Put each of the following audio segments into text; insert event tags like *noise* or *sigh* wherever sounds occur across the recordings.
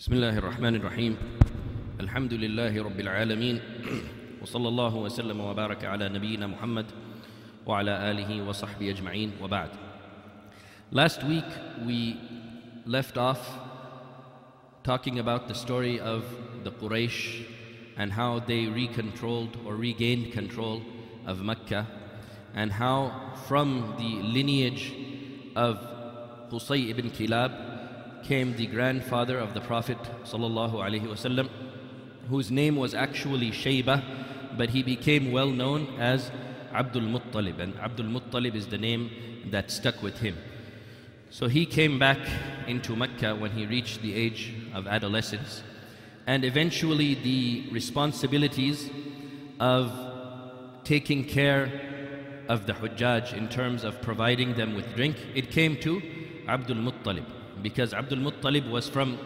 بسم الله الرحمن الرحيم الحمد لله رب العالمين وصلى الله وسلم وبارك على نبينا محمد وعلى آله وصحبه أجمعين وبعد Last week we left off talking about the story of the Quraysh and how they recontrolled or regained control of Mecca and how from the lineage of Qusay ibn Kilab came the grandfather of the Prophet wasallam whose name was actually Shayba but he became well known as Abdul Muttalib and Abdul Muttalib is the name that stuck with him so he came back into Mecca when he reached the age of adolescence. And eventually, the responsibilities of taking care of the Hujjaj in terms of providing them with drink, it came to Abdul Muttalib. Because Abdul Muttalib was from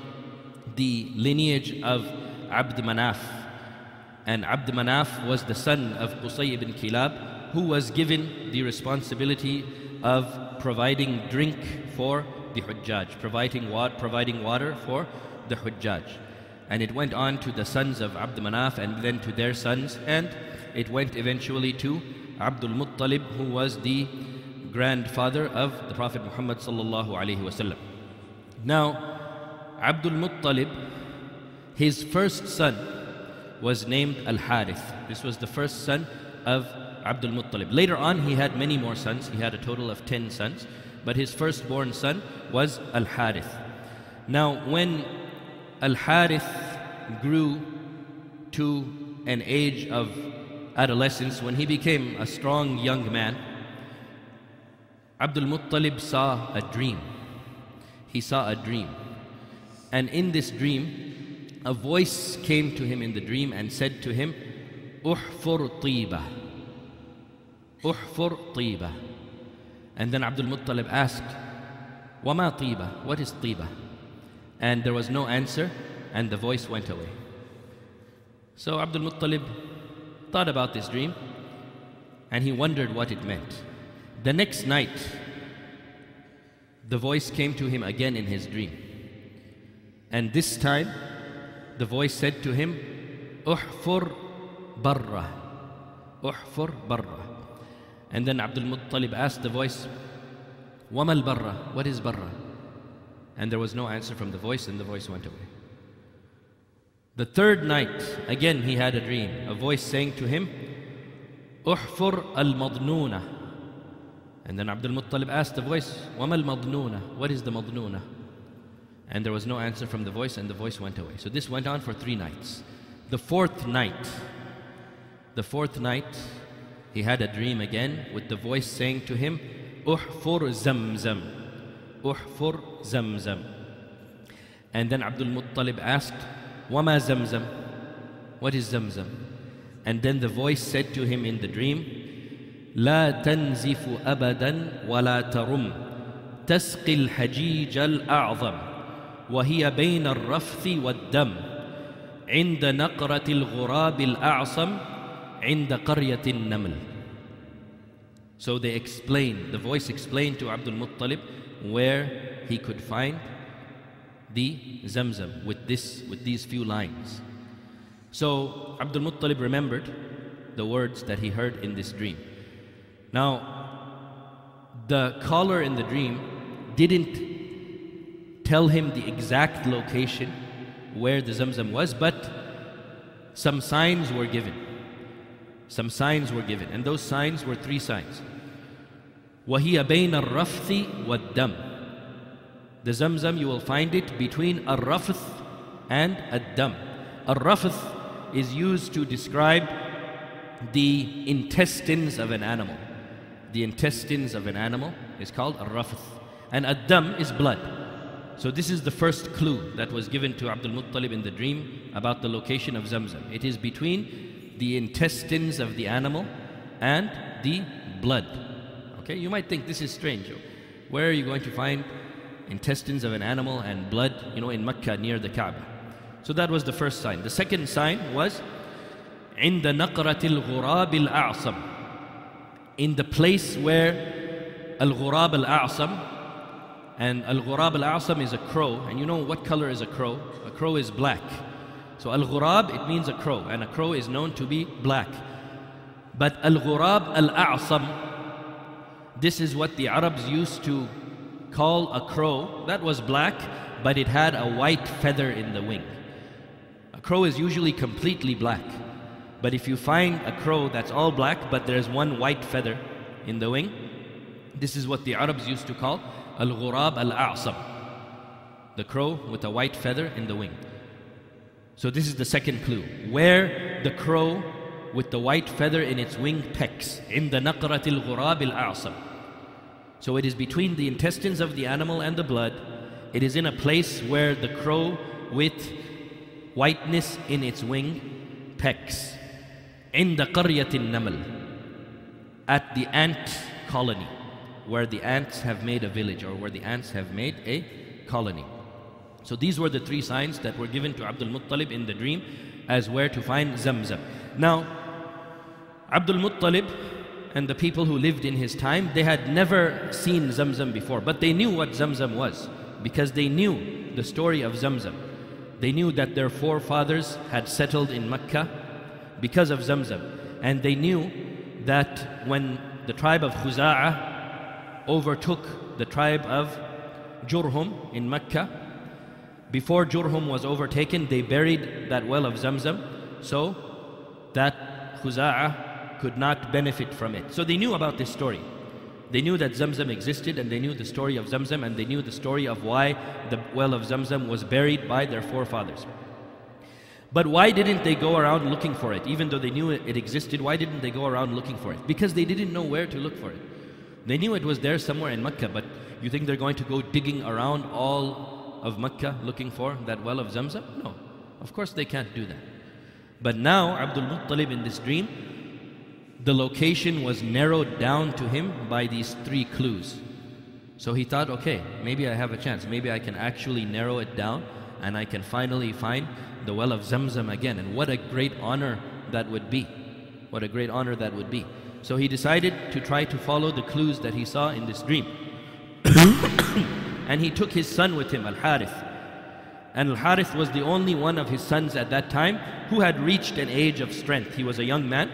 the lineage of Abd Manaf. And Abd Manaf was the son of Qusay ibn Kilab, who was given the responsibility of providing drink for the Hujjaj, providing, wa- providing water for the Hujjaj. And it went on to the sons of Abd Manaf and then to their sons, and it went eventually to Abdul Muttalib, who was the grandfather of the Prophet Muhammad sallallahu alaihi wasallam. Now, Abdul Muttalib, his first son was named Al Harith. This was the first son of Abdul Muttalib. Later on, he had many more sons. He had a total of 10 sons. But his firstborn son was Al Harith. Now, when Al Harith grew to an age of adolescence, when he became a strong young man, Abdul Muttalib saw a dream. He saw a dream. And in this dream, a voice came to him in the dream and said to him, Uhfur tiba. Uhfur tiba. And then Abdul Muttalib asked, Wama tiba? What is tiba? And there was no answer, and the voice went away. So Abdul Muttalib thought about this dream, and he wondered what it meant. The next night, the voice came to him again in his dream. And this time, the voice said to him, Uhfur barra. Uhfur barra. And then Abdul Muttalib asked the voice, Wamal barra? What is barra? And there was no answer from the voice, and the voice went away. The third night, again he had a dream, a voice saying to him, Uhfur al madnuna. And then Abdul Muttalib asked the voice, Wamal madnuna? What is the madnuna? And there was no answer from the voice, and the voice went away. So this went on for three nights. The fourth night, the fourth night, he had a dream again with the voice saying to him, Uhfur zamzam. Uhfur zamzam. And then Abdul Muttalib asked, Wama zamzam? What is zamzam? And then the voice said to him in the dream, لا تنزف أبدا ولا ترم تسقي الحجيج الأعظم وهي بين الرفث والدم عند نقرة الغراب الأعصم عند قرية النمل So they explained, the voice explained to Abdul Muttalib where he could find the Zamzam with, this, with these few lines. So Abdul Muttalib remembered the words that he heard in this dream. Now, the caller in the dream didn't tell him the exact location where the Zamzam was, but some signs were given. Some signs were given, and those signs were three signs. وَهِيَ بَيْنَ الرَّفْثِ وَالدَّمِ The Zamzam, you will find it between الرفث and الدم. الرفث is used to describe the intestines of an animal. The intestines of an animal is called الرفث. And الدم is blood. So this is the first clue that was given to Abdul Muttalib in the dream about the location of Zamzam. It is between the intestines of the animal and the blood. Okay, you might think this is strange. Where are you going to find intestines of an animal and blood, you know, in Mecca near the Kaaba? So that was the first sign. The second sign was عند نقرة الغراب الأعصم in the place where Al-Ghurab Al-A'sam And al-ghurab al-a'sam is a crow. And you know what color is a crow? A crow is black. So al-ghurab, it means a crow. And a crow is known to be black. But al-ghurab al-a'sam, this is what the Arabs used to call a crow. That was black, but it had a white feather in the wing. A crow is usually completely black. But if you find a crow that's all black, but there's one white feather in the wing, this is what the Arabs used to call al-ghurab al-a'sam. The crow with a white feather in the wing. So this is the second clue. Where the crow with the white feather in its wing pecks. In the naqrat al-ghurab al-a'sam. So it is between the intestines of the animal and the blood. It is in a place where the crow with whiteness in its wing pecks. In the qaryat al-namal. At the ant colony where the ants have made a village or where the ants have made a colony. So these were the three signs that were given to Abdul Muttalib in the dream as where to find Zamzam. Now, Abdul Muttalib and the people who lived in his time, they had never seen Zamzam before, but they knew what Zamzam was because they knew the story of Zamzam. They knew that their forefathers had settled in Mecca because of Zamzam. And they knew that when the tribe of Khuza'ah overtook the tribe of Jurhum in Mecca. Before Jurhum was overtaken, they buried that well of Zamzam so that Khuza'ah could not benefit from it. So they knew about this story. They knew that Zamzam existed and they knew the story of Zamzam and they knew the story of why the well of Zamzam was buried by their forefathers. But why didn't they go around looking for it? Even though they knew it existed, why didn't they go around looking for it? Because they didn't know where to look for it. They knew it was there somewhere in Mecca, but you think they're going to go digging around all of Mecca looking for that well of Zamzam? No, of course they can't do that. But now, Abdul Muttalib in this dream, the location was narrowed down to him by these three clues. So he thought, okay, maybe I have a chance. Maybe I can actually narrow it down and I can finally find the well of Zamzam again. And what a great honor that would be. What a great honor that would be. So he decided to try to follow the clues that he saw in this dream. *coughs* and he took his son with him, Al Harith. And Al Harith was the only one of his sons at that time who had reached an age of strength. He was a young man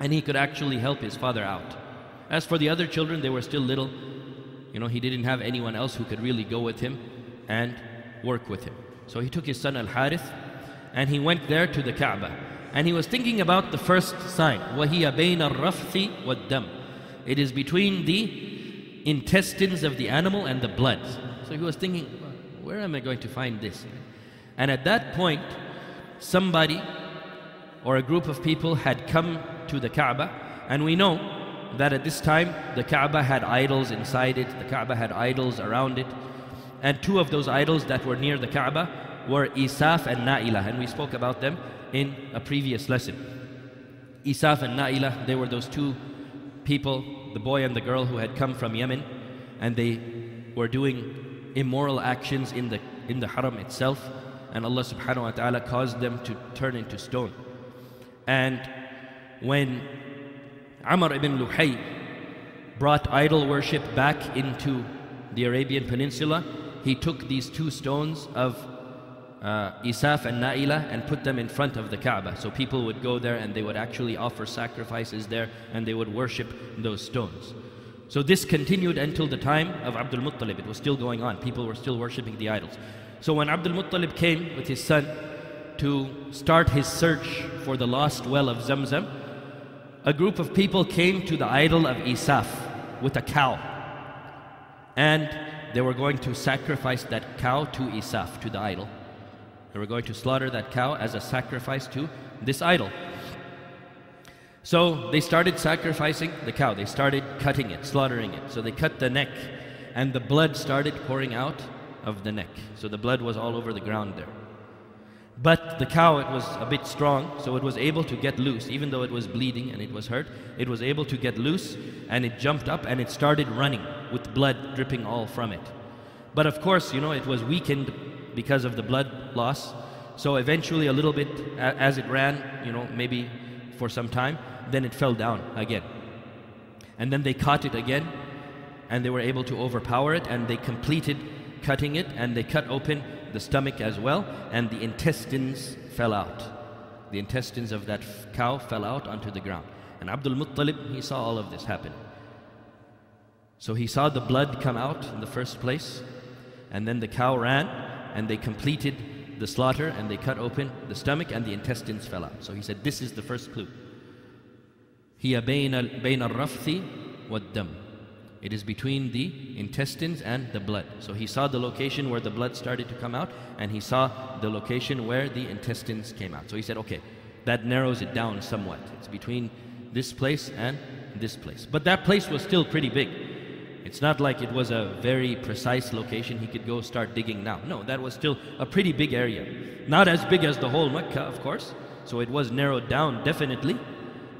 and he could actually help his father out. As for the other children, they were still little. You know, he didn't have anyone else who could really go with him and work with him. So he took his son Al Harith and he went there to the Kaaba and he was thinking about the first sign وَهِيَ بَيْنَ الرَّفْثِ وَالدَّمِ It is between the intestines of the animal and the blood. So he was thinking, where am I going to find this? And at that point, somebody or a group of people had come to the Kaaba, and we know that at this time the Kaaba had idols inside it, the Kaaba had idols around it, and two of those idols that were near the Kaaba were Isaf and Na'ilah, and we spoke about them in a previous lesson. Isaf and Na'ilah, they were those two people, the boy and the girl who had come from Yemen, and they were doing immoral actions in the, in the haram itself, and Allah subhanahu wa ta'ala caused them to turn into stone. And when Amr ibn Luhay brought idol worship back into the Arabian Peninsula, he took these two stones of uh, Isaf and Naila and put them in front of the Kaaba. So people would go there and they would actually offer sacrifices there and they would worship those stones. So this continued until the time of Abdul Muttalib. It was still going on. People were still worshipping the idols. So when Abdul Muttalib came with his son to start his search for the lost well of Zamzam, a group of people came to the idol of Isaf with a cow. And they were going to sacrifice that cow to Isaf, to the idol. They were going to slaughter that cow as a sacrifice to this idol. So they started sacrificing the cow. They started cutting it, slaughtering it. So they cut the neck, and the blood started pouring out of the neck. So the blood was all over the ground there. But the cow, it was a bit strong, so it was able to get loose. Even though it was bleeding and it was hurt, it was able to get loose and it jumped up and it started running with blood dripping all from it. But of course, you know, it was weakened because of the blood loss. So eventually, a little bit as it ran, you know, maybe for some time, then it fell down again. And then they caught it again, and they were able to overpower it and they completed cutting it and they cut open the stomach as well and the intestines fell out. The intestines of that cow fell out onto the ground. And Abdul Muttalib, he saw all of this happen. So he saw the blood come out in the first place, and then the cow ran, and they completed the slaughter, and they cut open the stomach, and the intestines fell out. So he said, This is the first clue. هي بين بين الرفث والدم. It is between the intestines and the blood. So he saw the location where the blood started to come out, and he saw the location where the intestines came out. So he said, okay, that narrows it down somewhat. It's between this place and this place. But that place was still pretty big. It's not like it was a very precise location he could go start digging now. No, that was still a pretty big area. Not as big as the whole Mecca, of course. So it was narrowed down definitely.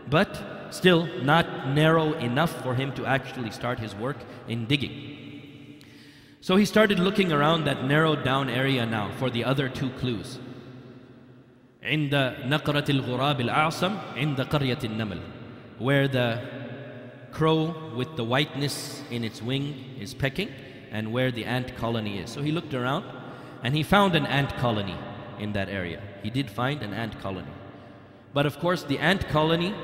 But still not narrow enough for him to actually start his work in digging. So he started looking around that narrowed down area now for the other two clues. عند نقرة الغراب الأعصم عند قرية النمل where the crow with the whiteness in its wing is pecking and where the ant colony is. So he looked around and he found an ant colony in that area. He did find an ant colony. But of course, the ant colony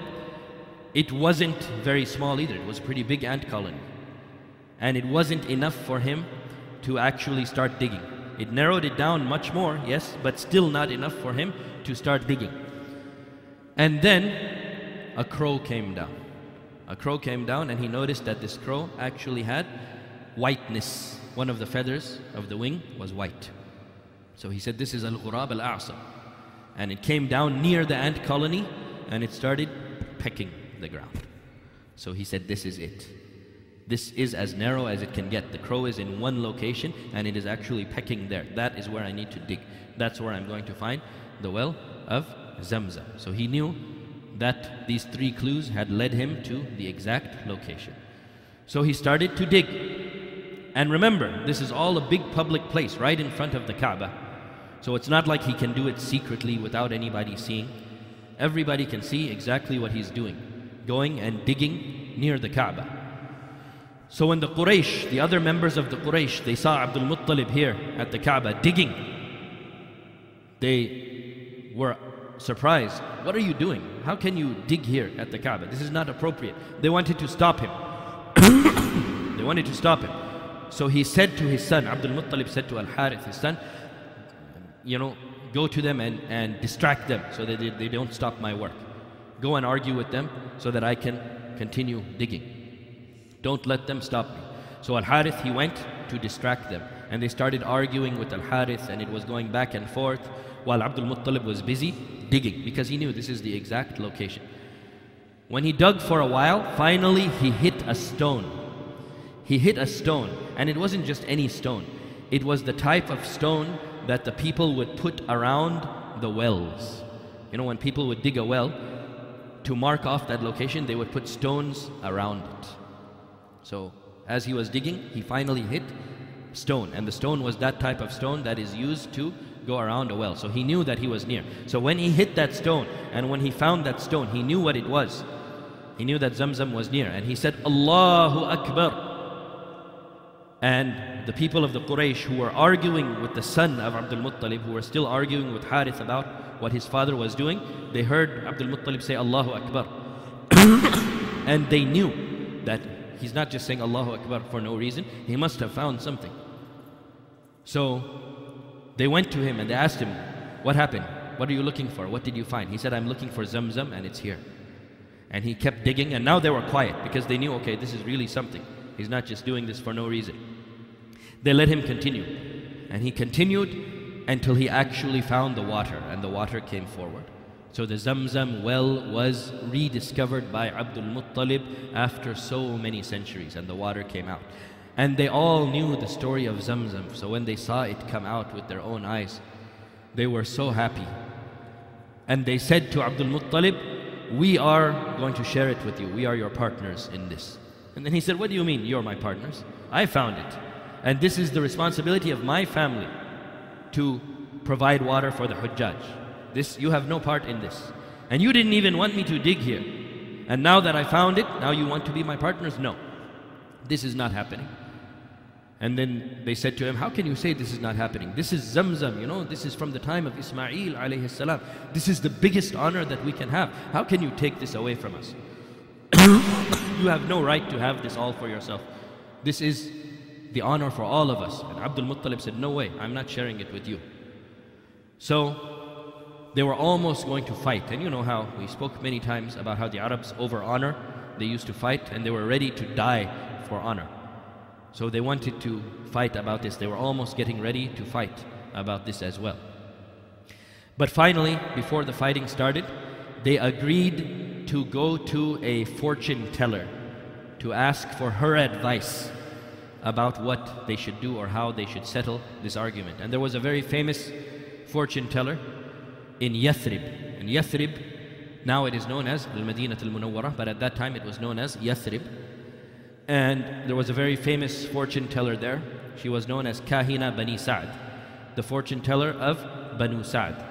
it wasn't very small either. It was a pretty big ant colony. And it wasn't enough for him to actually start digging. It narrowed it down much more, yes, but still not enough for him to start digging. And then a crow came down. A crow came down and he noticed that this crow actually had whiteness. One of the feathers of the wing was white. So he said, This is Al Ghurab al A'sa. And it came down near the ant colony and it started pecking the ground. So he said, This is it. This is as narrow as it can get. The crow is in one location and it is actually pecking there. That is where I need to dig. That's where I'm going to find the well of Zamzam. So he knew that these three clues had led him to the exact location. So he started to dig. And remember, this is all a big public place right in front of the Kaaba. So it's not like he can do it secretly without anybody seeing. Everybody can see exactly what he's doing going and digging near the Kaaba. So when the Quraysh, the other members of the Quraysh, they saw Abdul Muttalib here at the Kaaba digging, they were surprised. What are you doing? How can you dig here at the Kaaba? This is not appropriate. They wanted to stop him. *coughs* they wanted to stop him. So he said to his son, Abdul Muttalib said to Al Harith, his son, you know, go to them and, and distract them so that they, they don't stop my work. Go and argue with them so that I can continue digging. Don't let them stop me. So Al Harith, he went to distract them. And they started arguing with Al Harith, and it was going back and forth while Abdul Muttalib was busy digging because he knew this is the exact location. When he dug for a while, finally he hit a stone. He hit a stone, and it wasn't just any stone, it was the type of stone that the people would put around the wells. You know, when people would dig a well, to mark off that location, they would put stones around it. So as he was digging, he finally hit stone. And the stone was that type of stone that is used to go around a well. So he knew that he was near. So when he hit that stone and when he found that stone, he knew what it was. He knew that Zamzam was near. And he said, Allahu Akbar. And the people of the Quraysh who were arguing with the son of Abdul Muttalib, who were still arguing with Harith about what his father was doing, they heard Abdul Muttalib say Allahu Akbar. *coughs* and they knew that he's not just saying Allahu Akbar for no reason, he must have found something. So they went to him and they asked him, What happened? What are you looking for? What did you find? He said, I'm looking for Zamzam and it's here. And he kept digging, and now they were quiet because they knew, okay, this is really something. He's not just doing this for no reason. They let him continue. And he continued until he actually found the water, and the water came forward. So the Zamzam well was rediscovered by Abdul Muttalib after so many centuries, and the water came out. And they all knew the story of Zamzam. So when they saw it come out with their own eyes, they were so happy. And they said to Abdul Muttalib, We are going to share it with you. We are your partners in this. And then he said, What do you mean, you're my partners? I found it. And this is the responsibility of my family to provide water for the Hujjaj. This, you have no part in this. And you didn't even want me to dig here. And now that I found it, now you want to be my partners? No. This is not happening. And then they said to him, How can you say this is not happening? This is Zamzam, you know, this is from the time of Ismail alayhi salam. This is the biggest honor that we can have. How can you take this away from us? *coughs* you have no right to have this all for yourself. This is the honor for all of us. And Abdul Muttalib said, No way, I'm not sharing it with you. So they were almost going to fight. And you know how we spoke many times about how the Arabs over honor, they used to fight and they were ready to die for honor. So they wanted to fight about this. They were almost getting ready to fight about this as well. But finally, before the fighting started, they agreed to go to a fortune teller to ask for her advice about what they should do or how they should settle this argument. And there was a very famous fortune teller in Yathrib. And Yathrib, now it is known as Al Madinat al Munawwara, but at that time it was known as Yathrib. And there was a very famous fortune teller there. She was known as Kahina Bani Sa'd, the fortune teller of Banu Sa'd.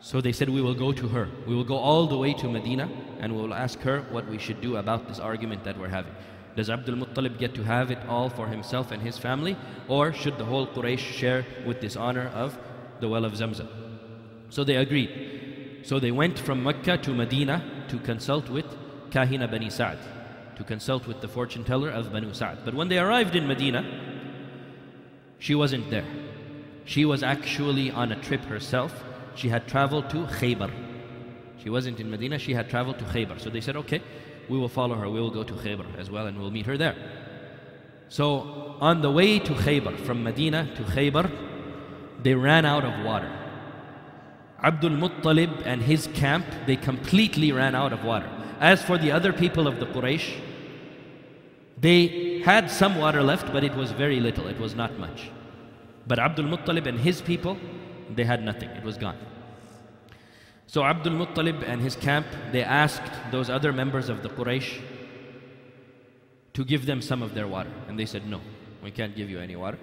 So they said, We will go to her. We will go all the way to Medina and we will ask her what we should do about this argument that we're having. Does Abdul Muttalib get to have it all for himself and his family? Or should the whole Quraysh share with this honor of the well of Zamzam? So they agreed. So they went from Mecca to Medina to consult with Kahina Bani Sa'd to consult with the fortune teller of Banu Sa'd. But when they arrived in Medina, she wasn't there. She was actually on a trip herself. She had traveled to Khaybar. She wasn't in Medina, she had traveled to Khaybar. So they said, okay, we will follow her. We will go to Khaybar as well and we'll meet her there. So on the way to Khaybar, from Medina to Khaybar, they ran out of water. Abdul Muttalib and his camp, they completely ran out of water. As for the other people of the Quraysh, they had some water left, but it was very little, it was not much. But Abdul Muttalib and his people, they had nothing, it was gone. So Abdul Muttalib and his camp, they asked those other members of the Quraysh to give them some of their water. And they said, No, we can't give you any water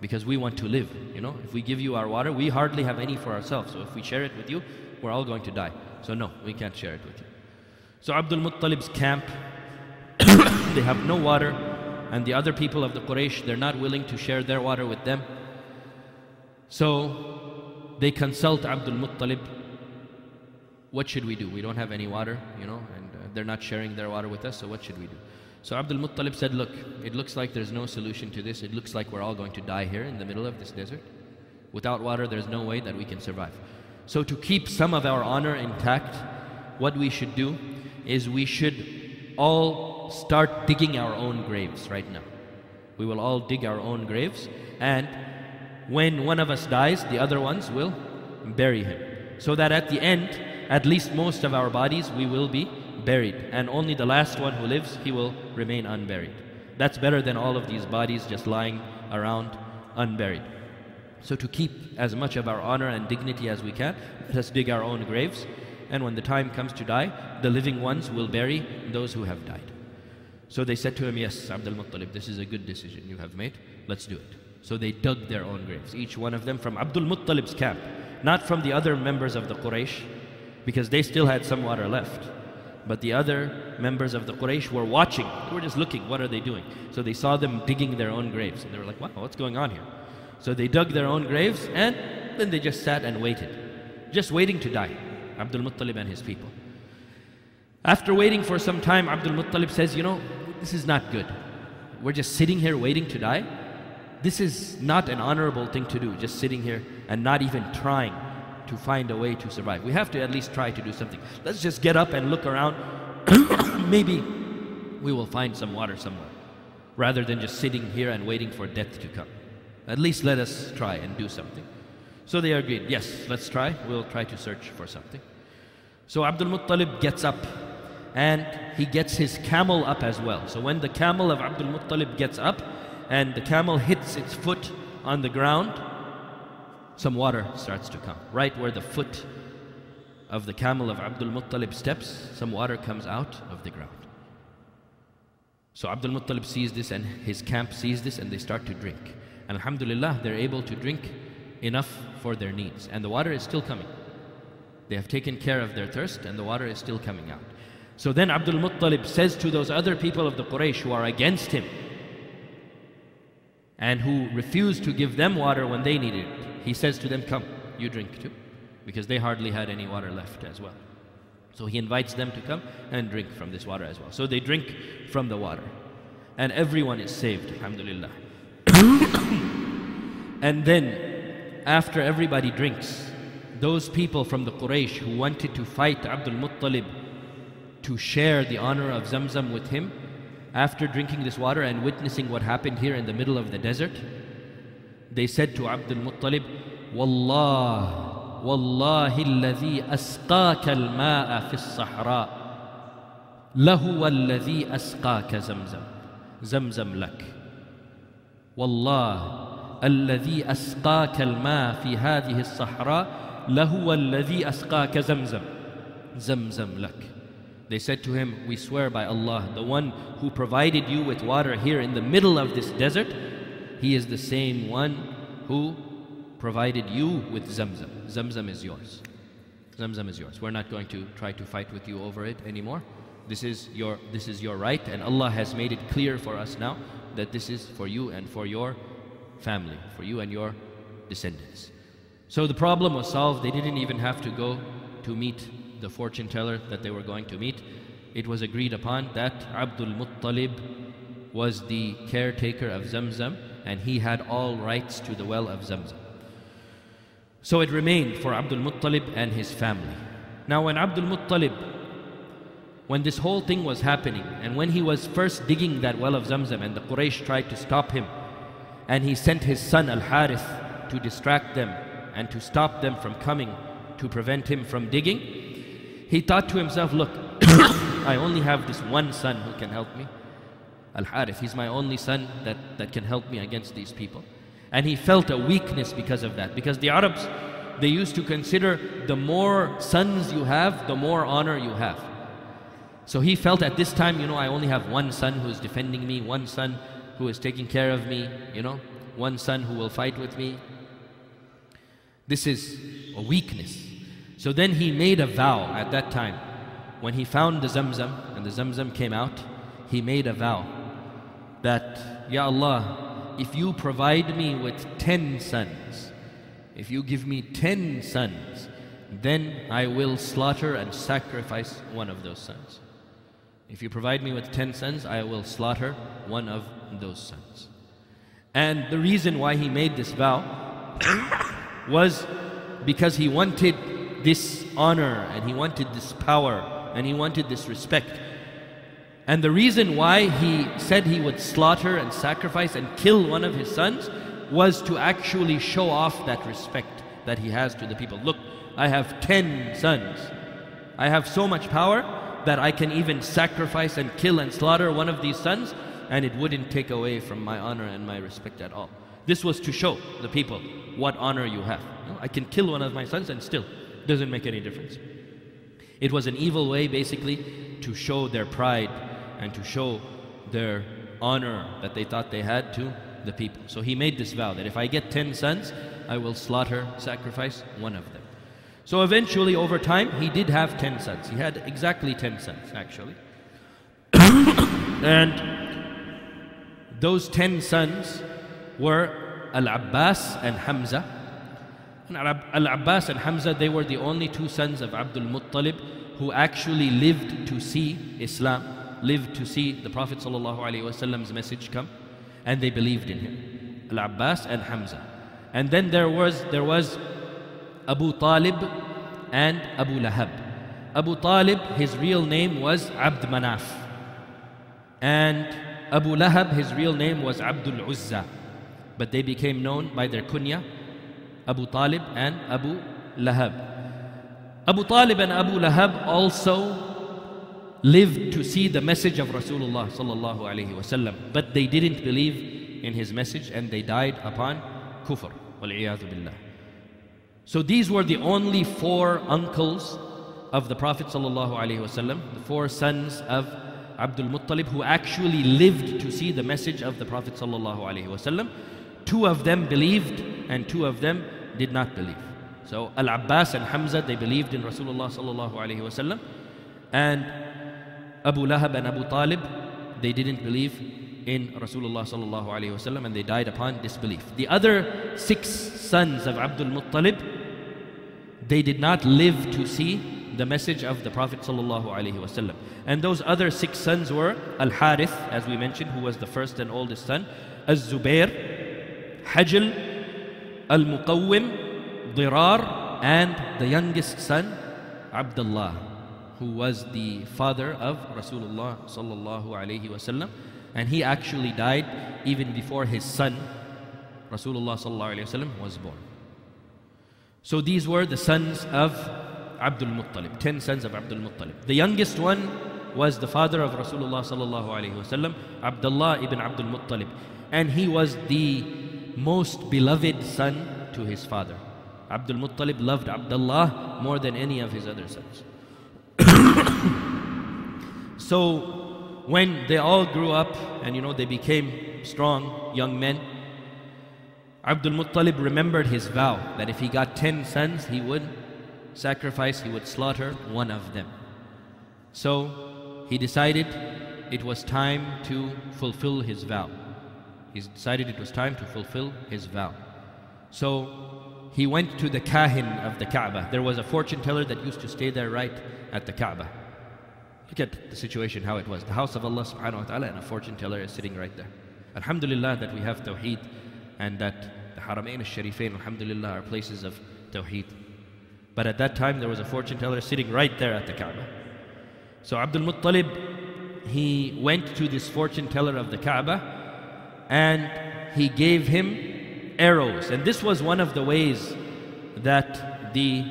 because we want to live. You know, if we give you our water, we hardly have any for ourselves. So if we share it with you, we're all going to die. So no, we can't share it with you. So Abdul Muttalib's camp, *coughs* they have no water, and the other people of the Quraysh, they're not willing to share their water with them. So they consult Abdul Muttalib. What should we do? We don't have any water, you know, and uh, they're not sharing their water with us, so what should we do? So Abdul Muttalib said, Look, it looks like there's no solution to this. It looks like we're all going to die here in the middle of this desert. Without water, there's no way that we can survive. So, to keep some of our honor intact, what we should do is we should all start digging our own graves right now. We will all dig our own graves, and when one of us dies, the other ones will bury him. So that at the end, at least most of our bodies, we will be buried, and only the last one who lives, he will remain unburied. That's better than all of these bodies just lying around unburied. So, to keep as much of our honor and dignity as we can, let us dig our own graves and when the time comes to die, the living ones will bury those who have died. So they said to him, Yes, Abdul Muttalib, this is a good decision you have made. Let's do it. So they dug their own graves, each one of them from Abdul Muttalib's camp, not from the other members of the Quraysh, because they still had some water left. But the other members of the Quraysh were watching. They were just looking, what are they doing? So they saw them digging their own graves. And they were like, wow, what's going on here? So they dug their own graves and then they just sat and waited, just waiting to die. Abdul Muttalib and his people. After waiting for some time, Abdul Muttalib says, You know, this is not good. We're just sitting here waiting to die. This is not an honorable thing to do, just sitting here and not even trying to find a way to survive. We have to at least try to do something. Let's just get up and look around. *coughs* Maybe we will find some water somewhere rather than just sitting here and waiting for death to come. At least let us try and do something. So they agreed, yes, let's try. We'll try to search for something. So Abdul Muttalib gets up and he gets his camel up as well. So when the camel of Abdul Muttalib gets up and the camel hits its foot on the ground, some water starts to come. Right where the foot of the camel of Abdul Muttalib steps, some water comes out of the ground. So Abdul Muttalib sees this and his camp sees this and they start to drink. And Alhamdulillah, they're able to drink enough for their needs. And the water is still coming. They have taken care of their thirst and the water is still coming out. So then Abdul Muttalib says to those other people of the Quraysh who are against him and who refuse to give them water when they needed it, he says to them, Come, you drink too, because they hardly had any water left as well. So he invites them to come and drink from this water as well. So they drink from the water. And everyone is saved, alhamdulillah. *coughs* and then, after everybody drinks, those people from the Quraysh who wanted to fight Abdul Muttalib to share the honor of Zamzam with him, after drinking this water and witnessing what happened here in the middle of the desert, to Abdul Muttalib, Wallah, Wallahi alladhi asqaka al-ma'a fi as-sahra, lahu alladhi asqaka Zamzam. Zamzam lak. والله الذي أسقاك الماء في هذه الصحراء لهو الذي أسقاك زمزم زمزم لك They said to him, We swear by Allah, the one who provided you with water here in the middle of this desert, he is the same one who provided you with Zamzam. Zamzam is yours. Zamzam is yours. We're not going to try to fight with you over it anymore. This is your this is your right, and Allah has made it clear for us now that this is for you and for your family, for you and your descendants. So the problem was solved. They didn't even have to go to meet the fortune teller that they were going to meet. It was agreed upon that Abdul Muttalib was the caretaker of Zamzam and he had all rights to the well of Zamzam. So it remained for Abdul Muttalib and his family. Now, when Abdul Muttalib, when this whole thing was happening, and when he was first digging that well of Zamzam, and the Quraysh tried to stop him, and he sent his son Al Harith to distract them and to stop them from coming to prevent him from digging, he thought to himself, Look, *coughs* I only have this one son who can help me. Al Harith, he's my only son that, that can help me against these people. And he felt a weakness because of that. Because the Arabs, they used to consider the more sons you have, the more honor you have. So he felt at this time, you know, I only have one son who is defending me, one son who is taking care of me, you know, one son who will fight with me. This is a weakness. So then he made a vow at that time. When he found the Zamzam and the Zamzam came out, he made a vow that, Ya Allah, if you provide me with ten sons, if you give me ten sons, then I will slaughter and sacrifice one of those sons. If you provide me with ten sons, I will slaughter one of those sons. And the reason why he made this vow *coughs* was because he wanted this honor and he wanted this power and he wanted this respect. And the reason why he said he would slaughter and sacrifice and kill one of his sons was to actually show off that respect that he has to the people. Look, I have 10 sons. I have so much power that I can even sacrifice and kill and slaughter one of these sons and it wouldn't take away from my honor and my respect at all. This was to show the people what honor you have. I can kill one of my sons and still doesn't make any difference. It was an evil way basically to show their pride and to show their honor that they thought they had to the people. So he made this vow that if I get 10 sons, I will slaughter, sacrifice one of them. So eventually, over time, he did have 10 sons. He had exactly 10 sons, actually. and those 10 sons were Al Abbas and Hamza. And Al Abbas and Hamza, they were the only two sons of Abdul Muttalib who actually lived to see Islam, lived to see the Prophet Wasallam's message come, and they believed in him. Al Abbas and Hamza. And then there was, there was Abu Talib and Abu Lahab. Abu Talib, his real name was Abd Manaf. And Abu Lahab, his real name was Abdul Uzza. But they became known by their kunya, Abu Talib and Abu Lahab. Abu Talib and Abu Lahab also lived to see the message of Rasulullah sallallahu alaihi wasallam, but they didn't believe in his message and they died upon kufr. billah. So these were the only four uncles of the Prophet sallallahu alaihi wasallam, the four sons of Abdul Muttalib, who actually lived to see the message of the Prophet sallallahu alaihi wasallam. Two of them believed, and two of them did not believe. So Al Abbas and Hamza they believed in Rasulullah sallallahu alaihi wasallam, and Abu Lahab and Abu Talib, they didn't believe in Rasulullah sallallahu wasallam and they died upon disbelief. The other six sons of Abdul Muttalib, they did not live to see the message of the Prophet sallallahu wasallam. And those other six sons were Al Harith, as we mentioned, who was the first and oldest son, Az Zubair, Hajl, Al Muqawwim, Dirar, and the youngest son, Abdullah, who was the father of Rasulullah sallallahu alaihi wasallam and he actually died even before his son Rasulullah sallallahu was born. So these were the sons of Abdul Muttalib, 10 sons of Abdul Muttalib. The youngest one was the father of Rasulullah sallallahu alaihi wasallam, Abdullah ibn Abdul Muttalib, and he was the most beloved son to his father. Abdul Muttalib loved Abdullah more than any of his other sons. *coughs* so when they all grew up and you know they became strong young men, Abdul Muttalib remembered his vow that if he got 10 sons, he would sacrifice, he would slaughter one of them. So he decided it was time to fulfill his vow. He decided it was time to fulfill his vow. So he went to the Kahin of the Kaaba. There was a fortune teller that used to stay there right at the Kaaba. Look at the situation, how it was. The house of Allah subhanahu wa ta'ala and a fortune teller is sitting right there. Alhamdulillah that we have Tawheed and that the Haramain al-Sharifain, Alhamdulillah, are places of Tawheed. But at that time there was a fortune teller sitting right there at the Kaaba. So Abdul Muttalib, he went to this fortune teller of the Kaaba and he gave him arrows. And this was one of the ways that the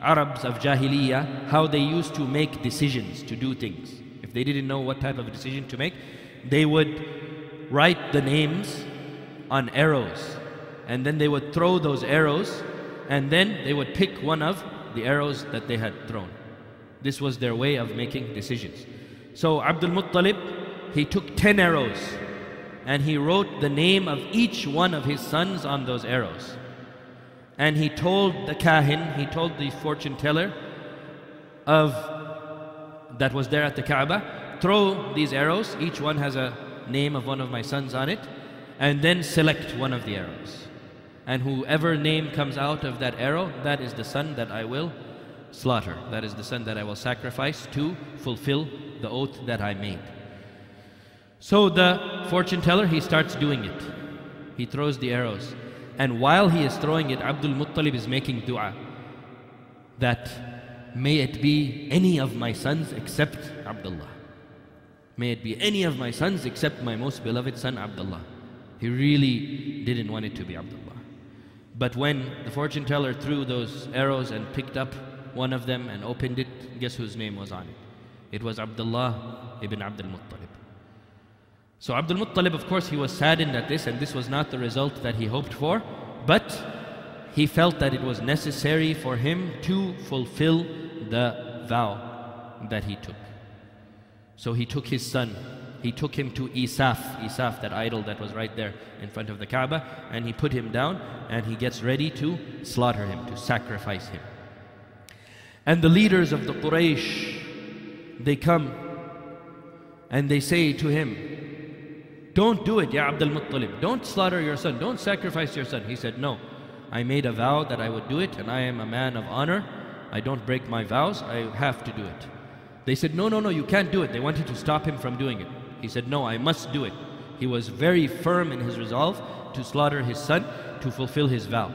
Arabs of Jahiliyyah, how they used to make decisions to do things. If they didn't know what type of decision to make, they would write the names on arrows. And then they would throw those arrows, and then they would pick one of the arrows that they had thrown. This was their way of making decisions. So Abdul Muttalib, he took 10 arrows and he wrote the name of each one of his sons on those arrows. And he told the kahin, he told the fortune teller of that was there at the Kaaba, throw these arrows, each one has a name of one of my sons on it, and then select one of the arrows. And whoever name comes out of that arrow, that is the son that I will slaughter. That is the son that I will sacrifice to fulfill the oath that I made. So the fortune teller, he starts doing it. He throws the arrows. And while he is throwing it, Abdul Muttalib is making dua that may it be any of my sons except Abdullah. May it be any of my sons except my most beloved son Abdullah. He really didn't want it to be Abdullah. But when the fortune teller threw those arrows and picked up one of them and opened it, guess whose name was on it? It was Abdullah ibn Abdul Muttalib. So Abdul Muttalib, of course, he was saddened at this, and this was not the result that he hoped for, but he felt that it was necessary for him to fulfill the vow that he took. So he took his son, he took him to Isaf, Isaf, that idol that was right there in front of the Kaaba, and he put him down and he gets ready to slaughter him, to sacrifice him. And the leaders of the Quraysh, they come and they say to him, don't do it, Ya Abdul Muttalib. Don't slaughter your son. Don't sacrifice your son. He said, No. I made a vow that I would do it, and I am a man of honor. I don't break my vows. I have to do it. They said, No, no, no, you can't do it. They wanted to stop him from doing it. He said, No, I must do it. He was very firm in his resolve to slaughter his son to fulfill his vow.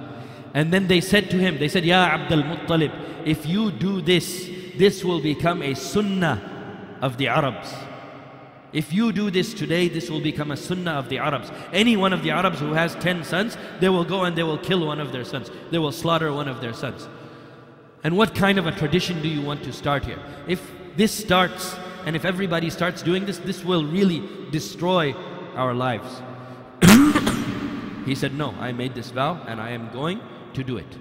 And then they said to him, They said, Ya Abdul Muttalib, if you do this, this will become a sunnah of the Arabs. If you do this today, this will become a sunnah of the Arabs. Any one of the Arabs who has 10 sons, they will go and they will kill one of their sons. They will slaughter one of their sons. And what kind of a tradition do you want to start here? If this starts, and if everybody starts doing this, this will really destroy our lives. *coughs* he said, No, I made this vow and I am going to do it.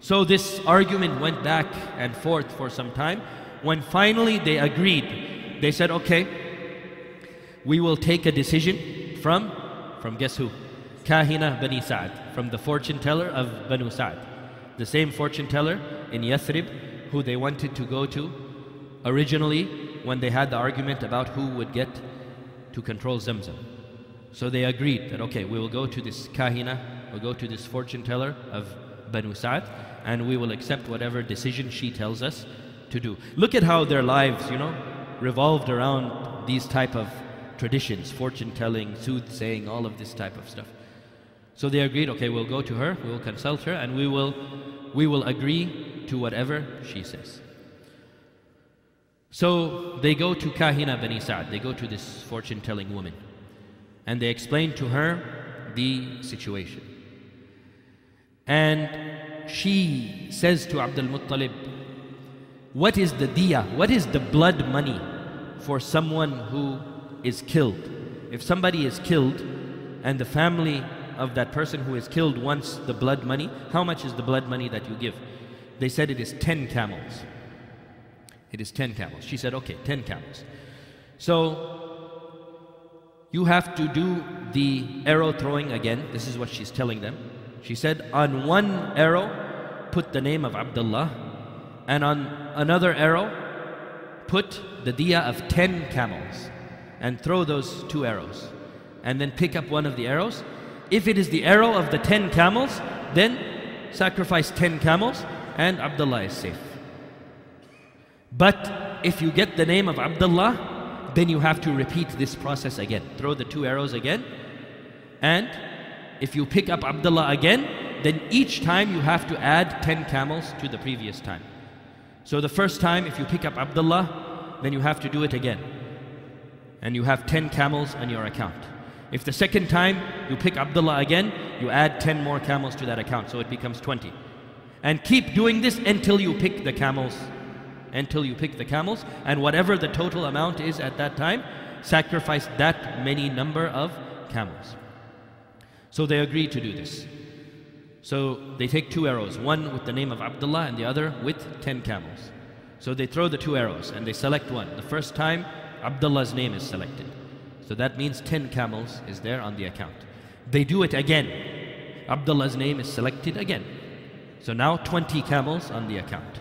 So this argument went back and forth for some time. When finally they agreed, they said, Okay, we will take a decision from, from guess who? Kahina Bani Sa'd, from the fortune teller of Banu Sa'd. The same fortune teller in Yathrib who they wanted to go to originally when they had the argument about who would get to control Zamzam. So they agreed that, okay, we will go to this kahina, we'll go to this fortune teller of Banu Sa'd, and we will accept whatever decision she tells us to do. Look at how their lives, you know, revolved around these type of traditions, fortune telling, soothsaying, all of this type of stuff. So they agreed, okay, we'll go to her, we will consult her, and we will, we will agree to whatever she says. So they go to Kahina Bani Sa'd, they go to this fortune telling woman, and they explain to her the situation. And she says to Abdul Muttalib, What is the diya? What is the blood money for someone who is killed? If somebody is killed and the family of that person who is killed wants the blood money, how much is the blood money that you give? They said it is 10 camels. It is 10 camels. She said, okay, 10 camels. So you have to do the arrow throwing again. This is what she's telling them. She said, on one arrow, put the name of Abdullah, and on another arrow, put the diya of 10 camels, and throw those two arrows. And then pick up one of the arrows. If it is the arrow of the 10 camels, then sacrifice 10 camels, and Abdullah is safe. But if you get the name of Abdullah, then you have to repeat this process again. Throw the two arrows again. And if you pick up Abdullah again, then each time you have to add 10 camels to the previous time. So the first time, if you pick up Abdullah, then you have to do it again. And you have 10 camels on your account. If the second time you pick Abdullah again, you add 10 more camels to that account, so it becomes 20. And keep doing this until you pick the camels until you pick the camels, and whatever the total amount is at that time, sacrifice that many number of camels. So they agree to do this. So they take two arrows, one with the name of Abdullah and the other with 10 camels. So they throw the two arrows and they select one. The first time, Abdullah's name is selected. So that means 10 camels is there on the account. They do it again. Abdullah's name is selected again. So now 20 camels on the account.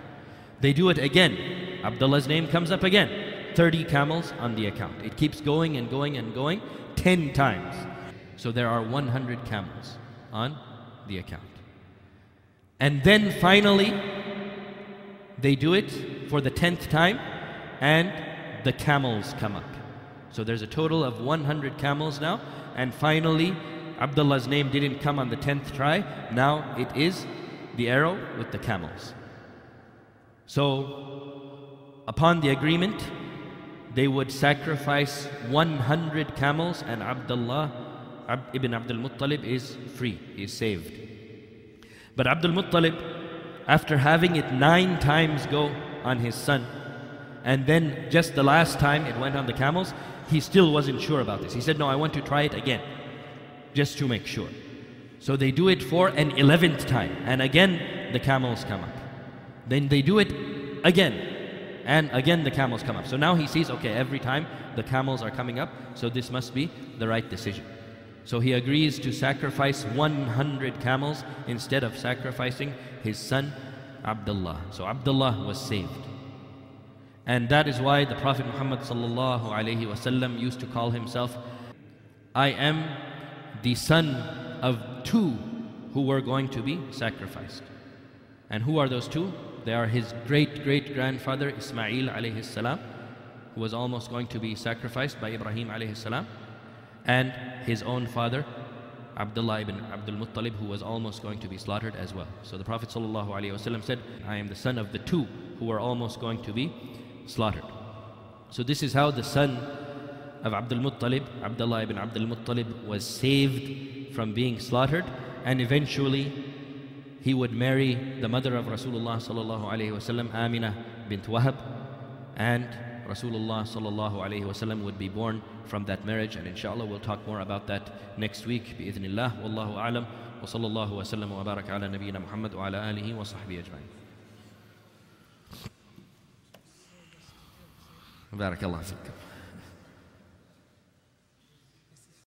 They do it again. Abdullah's name comes up again. 30 camels on the account. It keeps going and going and going 10 times. So there are 100 camels on the account. And then finally, they do it for the 10th time and the camels come up. So there's a total of 100 camels now. And finally, Abdullah's name didn't come on the 10th try. Now it is the arrow with the camels. So, upon the agreement, they would sacrifice 100 camels, and Abdullah ibn Abdul Muttalib is free, he is saved. But Abdul Muttalib, after having it nine times go on his son, and then just the last time it went on the camels, he still wasn't sure about this. He said, No, I want to try it again, just to make sure. So they do it for an 11th time, and again the camels come up. Then they do it again. And again the camels come up. So now he sees, okay, every time the camels are coming up, so this must be the right decision. So he agrees to sacrifice 100 camels instead of sacrificing his son Abdullah. So Abdullah was saved. And that is why the Prophet Muhammad used to call himself, I am the son of two who were going to be sacrificed. And who are those two? They are his great great grandfather Ismail who was almost going to be sacrificed by Ibrahim and his own father Abdullah ibn Abdul Muttalib, who was almost going to be slaughtered as well. So the Prophet said, I am the son of the two who were almost going to be slaughtered. So this is how the son of Abdul Muttalib, Abdullah ibn Abdul Muttalib, was saved from being slaughtered and eventually he would marry the mother of Rasulullah sallallahu alaihi wasallam, Amina bint Wahab, and Rasulullah sallallahu alaihi wasallam would be born from that marriage. And inshallah, we'll talk more about that next week. Bi'idhnillah. Wallahu a'lam. Wa sallallahu wa sallam wa baraka ala nabiyyina Muhammad wa ala alihi dar aquela fica.